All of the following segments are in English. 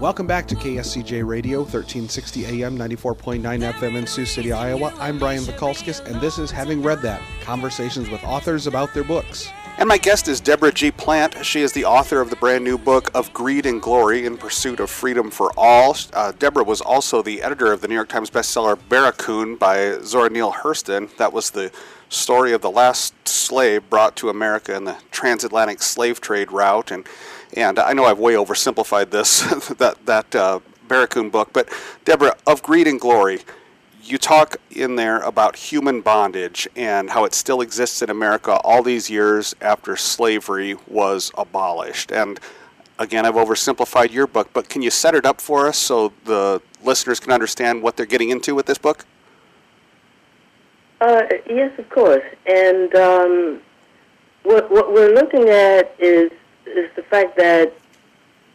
Welcome back to KSCJ Radio, 1360 AM, 94.9 FM in Sioux City, Iowa. I'm Brian Vikalskis, and this is Having Read That Conversations with authors about their books. And my guest is Deborah G. Plant. She is the author of the brand new book of Greed and Glory in Pursuit of Freedom for All. Uh, Deborah was also the editor of the New York Times bestseller Barracoon by Zora Neale Hurston. That was the story of the last slave brought to America in the transatlantic slave trade route. And, and I know I've way oversimplified this, that, that uh, Barracoon book, but Deborah, of Greed and Glory, you talk in there about human bondage and how it still exists in America all these years after slavery was abolished. And again, I've oversimplified your book, but can you set it up for us so the listeners can understand what they're getting into with this book? Uh, yes, of course. And um, what, what we're looking at is is the fact that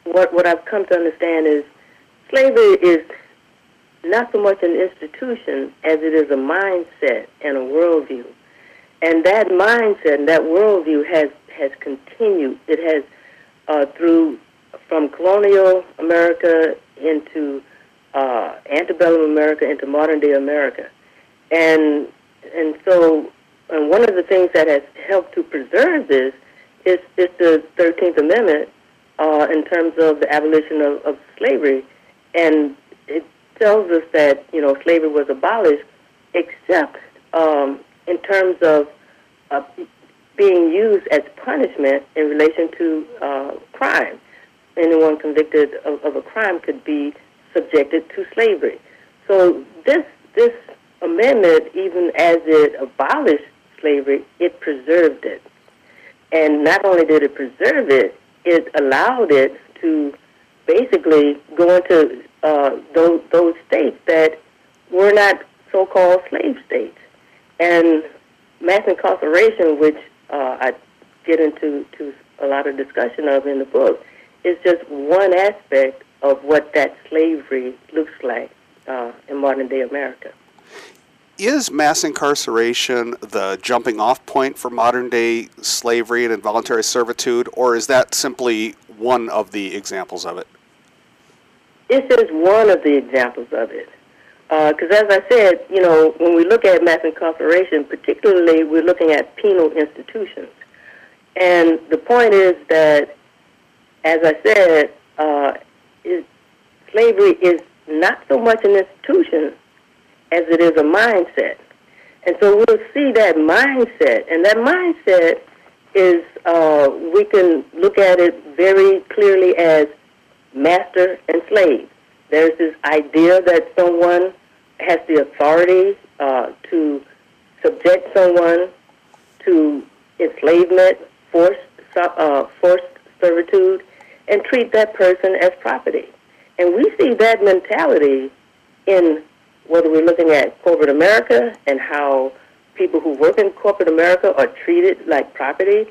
what what I've come to understand is slavery is not so much an institution as it is a mindset and a worldview. And that mindset and that worldview has, has continued. It has, uh, through, from colonial America into uh, antebellum America into modern day America. And, and so, and one of the things that has helped to preserve this is, is the 13th Amendment uh, in terms of the abolition of, of slavery. And it tells us that you know slavery was abolished, except um, in terms of uh, being used as punishment in relation to uh, crime. Anyone convicted of, of a crime could be subjected to slavery. So this this amendment, even as it abolished slavery, it preserved it. And not only did it preserve it, it allowed it to basically go into uh, those, those states that were not so-called slave states. And mass incarceration, which uh, I get into to a lot of discussion of in the book, is just one aspect of what that slavery looks like uh, in modern day America. Is mass incarceration the jumping off point for modern day slavery and involuntary servitude, or is that simply one of the examples of it? This is one of the examples of it. Because uh, as I said, you know, when we look at mass incarceration, particularly we're looking at penal institutions. And the point is that, as I said, uh, is, slavery is not so much an institution as it is a mindset. And so we'll see that mindset, and that mindset is, uh, we can look at it very clearly as master and slave. There's this idea that someone has the authority uh, to subject someone to enslavement, forced, uh, forced servitude, and treat that person as property. And we see that mentality in whether we're looking at corporate America and how people who work in corporate America are treated like property,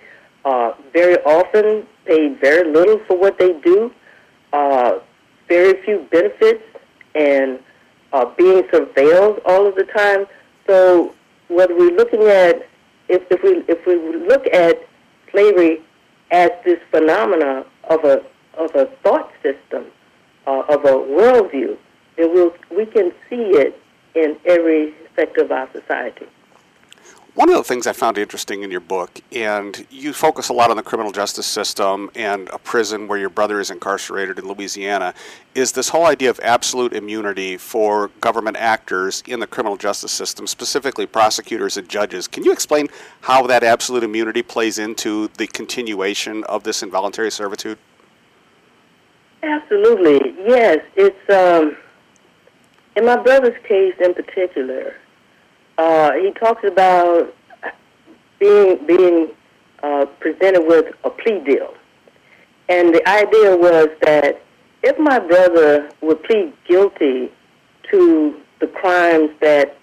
uh, very often paid very little for what they do, uh, very few benefits and uh, being surveilled all of the time. So whether we're looking at if, if we if we look at slavery as this phenomena of a of a thought system, uh, of a worldview, then we'll, we can see it in every sector of our society. One of the things I found interesting in your book, and you focus a lot on the criminal justice system and a prison where your brother is incarcerated in Louisiana, is this whole idea of absolute immunity for government actors in the criminal justice system, specifically prosecutors and judges. Can you explain how that absolute immunity plays into the continuation of this involuntary servitude? Absolutely, yes. It's um, in my brother's case in particular uh, he talks about being being uh, presented with a plea deal, and the idea was that if my brother would plead guilty to the crimes that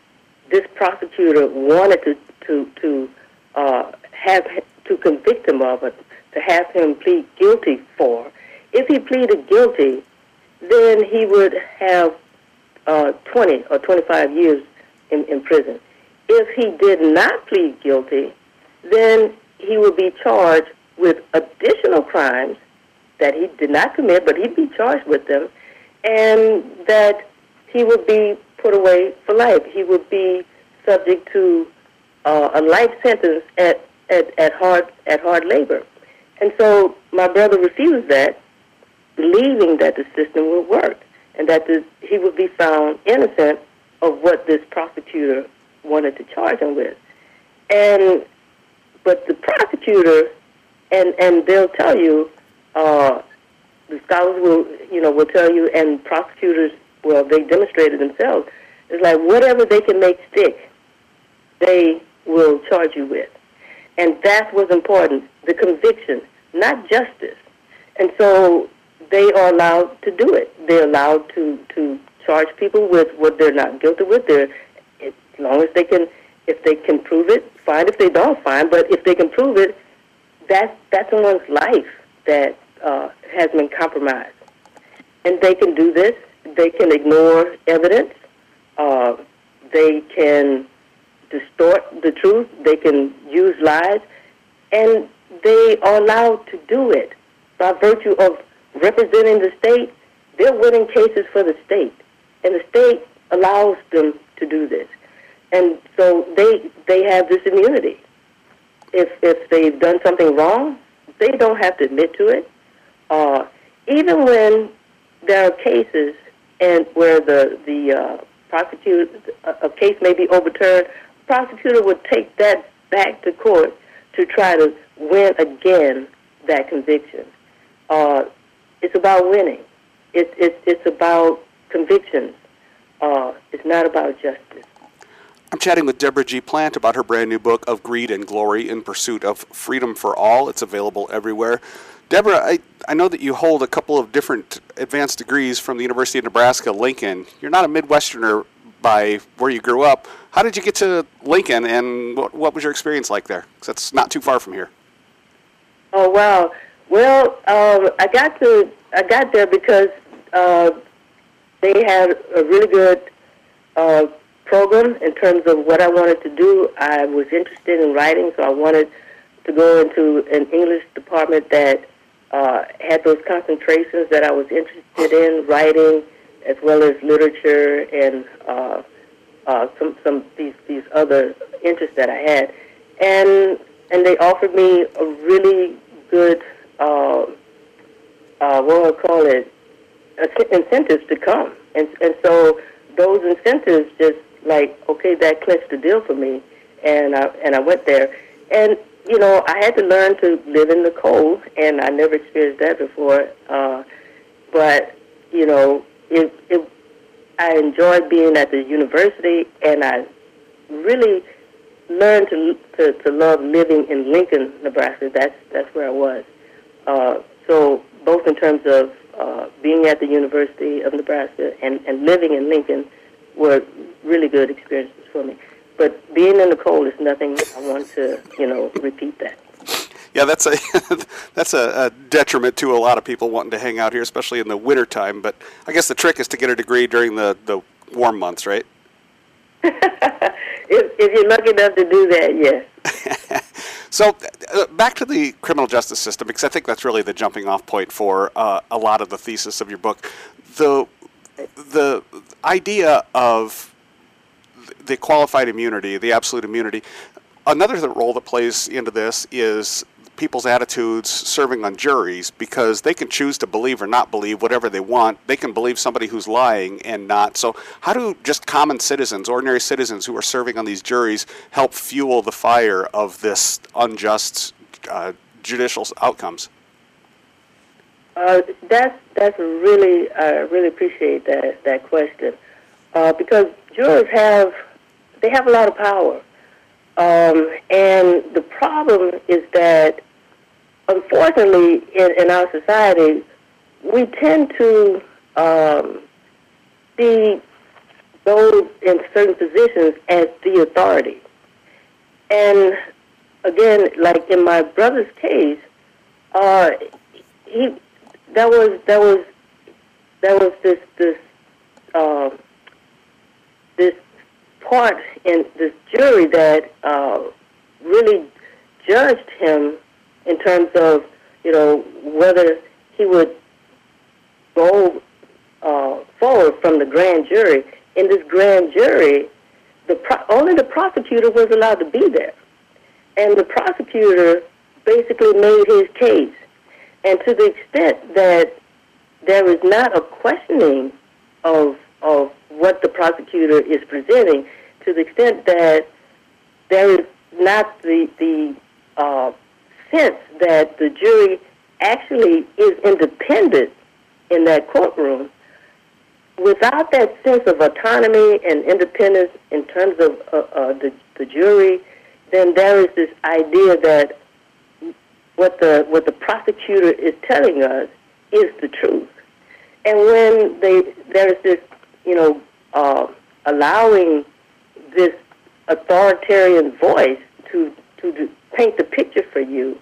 this prosecutor wanted to to to uh, have to convict him of, to have him plead guilty for, if he pleaded guilty, then he would have uh, 20 or 25 years in, in prison. If he did not plead guilty, then he would be charged with additional crimes that he did not commit, but he'd be charged with them, and that he would be put away for life. He would be subject to uh, a life sentence at, at, at hard at hard labor. And so my brother refused that, believing that the system would work and that he would be found innocent of what this prosecutor wanted to charge him with. And but the prosecutor, and and they'll tell you, uh, the scholars will you know will tell you, and prosecutors well they demonstrated themselves. It's like whatever they can make stick, they will charge you with, and that's what's important: the conviction, not justice. And so they are allowed to do it. They're allowed to to charge people with what they're not guilty with. They're as long as they can, if they can prove it, fine. If they don't, fine. But if they can prove it, that's that's someone's life that uh, has been compromised, and they can do this. They can ignore evidence. Uh, they can distort the truth. They can use lies, and they are allowed to do it by virtue of representing the state. They're winning cases for the state, and the state allows them to do this, and so they they have this immunity. If if they've done something wrong, they don't have to admit to it. Uh, even when there are cases and where the the uh, prosecutor a, a case may be overturned, prosecutor would take that back to court to try to win again that conviction. Uh, it's about winning. It's it's it's about convictions. Uh, it's not about justice. Chatting with Deborah G. Plant about her brand new book of Greed and Glory in Pursuit of Freedom for All. It's available everywhere. Deborah, I, I know that you hold a couple of different advanced degrees from the University of Nebraska Lincoln. You're not a Midwesterner by where you grew up. How did you get to Lincoln, and what, what was your experience like there? Because that's not too far from here. Oh wow! Well, um, I got to I got there because uh, they had a really good uh, program in terms of what I wanted to do. I was interested in writing, so I wanted to go into an English department that uh, had those concentrations that I was interested in, writing as well as literature and uh, uh, some some these these other interests that I had, and and they offered me a really good uh, uh, what I call it incentives to come, and and so those incentives just like okay that clinched the deal for me, and I and I went there, and you know I had to learn to live in the cold, and I never experienced that before, uh, but you know it it I enjoyed being at the university, and I really learned to to, to love living in Lincoln, Nebraska. That's that's where I was. Uh, so both in terms of uh, being at the University of Nebraska and, and living in Lincoln were really good experiences for me. But being in the cold is nothing I want to, you know, repeat that. Yeah, that's a that's a, a, detriment to a lot of people wanting to hang out here, especially in the wintertime. But I guess the trick is to get a degree during the, the warm months, right? if, if you're lucky enough to do that, yes. so, uh, back to the criminal justice system, because I think that's really the jumping off point for uh, a lot of the thesis of your book. The the idea of the qualified immunity, the absolute immunity. Another role that plays into this is people's attitudes serving on juries because they can choose to believe or not believe whatever they want. They can believe somebody who's lying and not. So, how do just common citizens, ordinary citizens who are serving on these juries, help fuel the fire of this unjust uh, judicial outcomes? Uh, that's that's really I really appreciate that that question uh, because jurors have they have a lot of power, um, and the problem is that unfortunately, in, in our society, we tend to um, see those in certain positions as the authority. And again, like in my brother's case, uh, he that was that was that was this this uh, this part in this jury that uh, really judged him in terms of, you know, whether he would go uh, forward from the grand jury. In this grand jury, the pro- only the prosecutor was allowed to be there, and the prosecutor basically made his case. And to the extent that there is not a questioning of of what the prosecutor is presenting, to the extent that there is not the the uh, sense that the jury actually is independent in that courtroom, without that sense of autonomy and independence in terms of uh, uh, the, the jury, then there is this idea that what the what the prosecutor is telling us is the truth. And when they there is this, you know, uh, allowing this authoritarian voice to to paint the picture for you,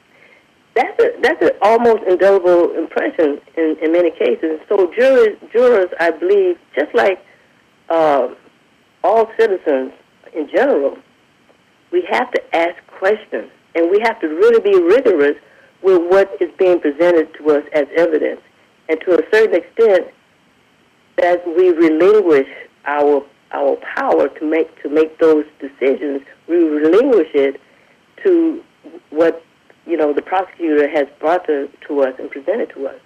that's a that's an almost indelible impression in, in many cases. So jurors, jurors, I believe, just like uh, all citizens in general, we have to ask questions, and we have to really be rigorous with what is being presented to us as evidence, and to a certain extent, that we relinquish our our power to make to make those decisions, we relinquish it to what you know, the prosecutor has brought to, to us and presented to us.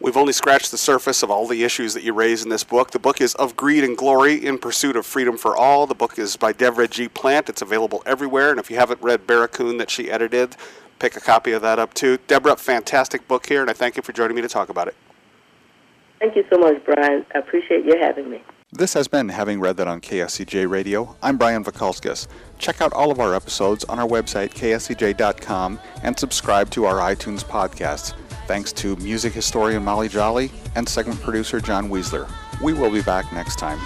We've only scratched the surface of all the issues that you raise in this book. The book is Of Greed and Glory in Pursuit of Freedom for All. The book is by Deborah G. Plant. It's available everywhere. And if you haven't read Barracoon that she edited, pick a copy of that up too. Deborah, fantastic book here, and I thank you for joining me to talk about it. Thank you so much, Brian. I appreciate you having me. This has been Having Read That on KSCJ Radio. I'm Brian Vakalskis. Check out all of our episodes on our website, kscj.com, and subscribe to our iTunes podcasts. Thanks to music historian Molly Jolly and segment producer John Weisler. We will be back next time.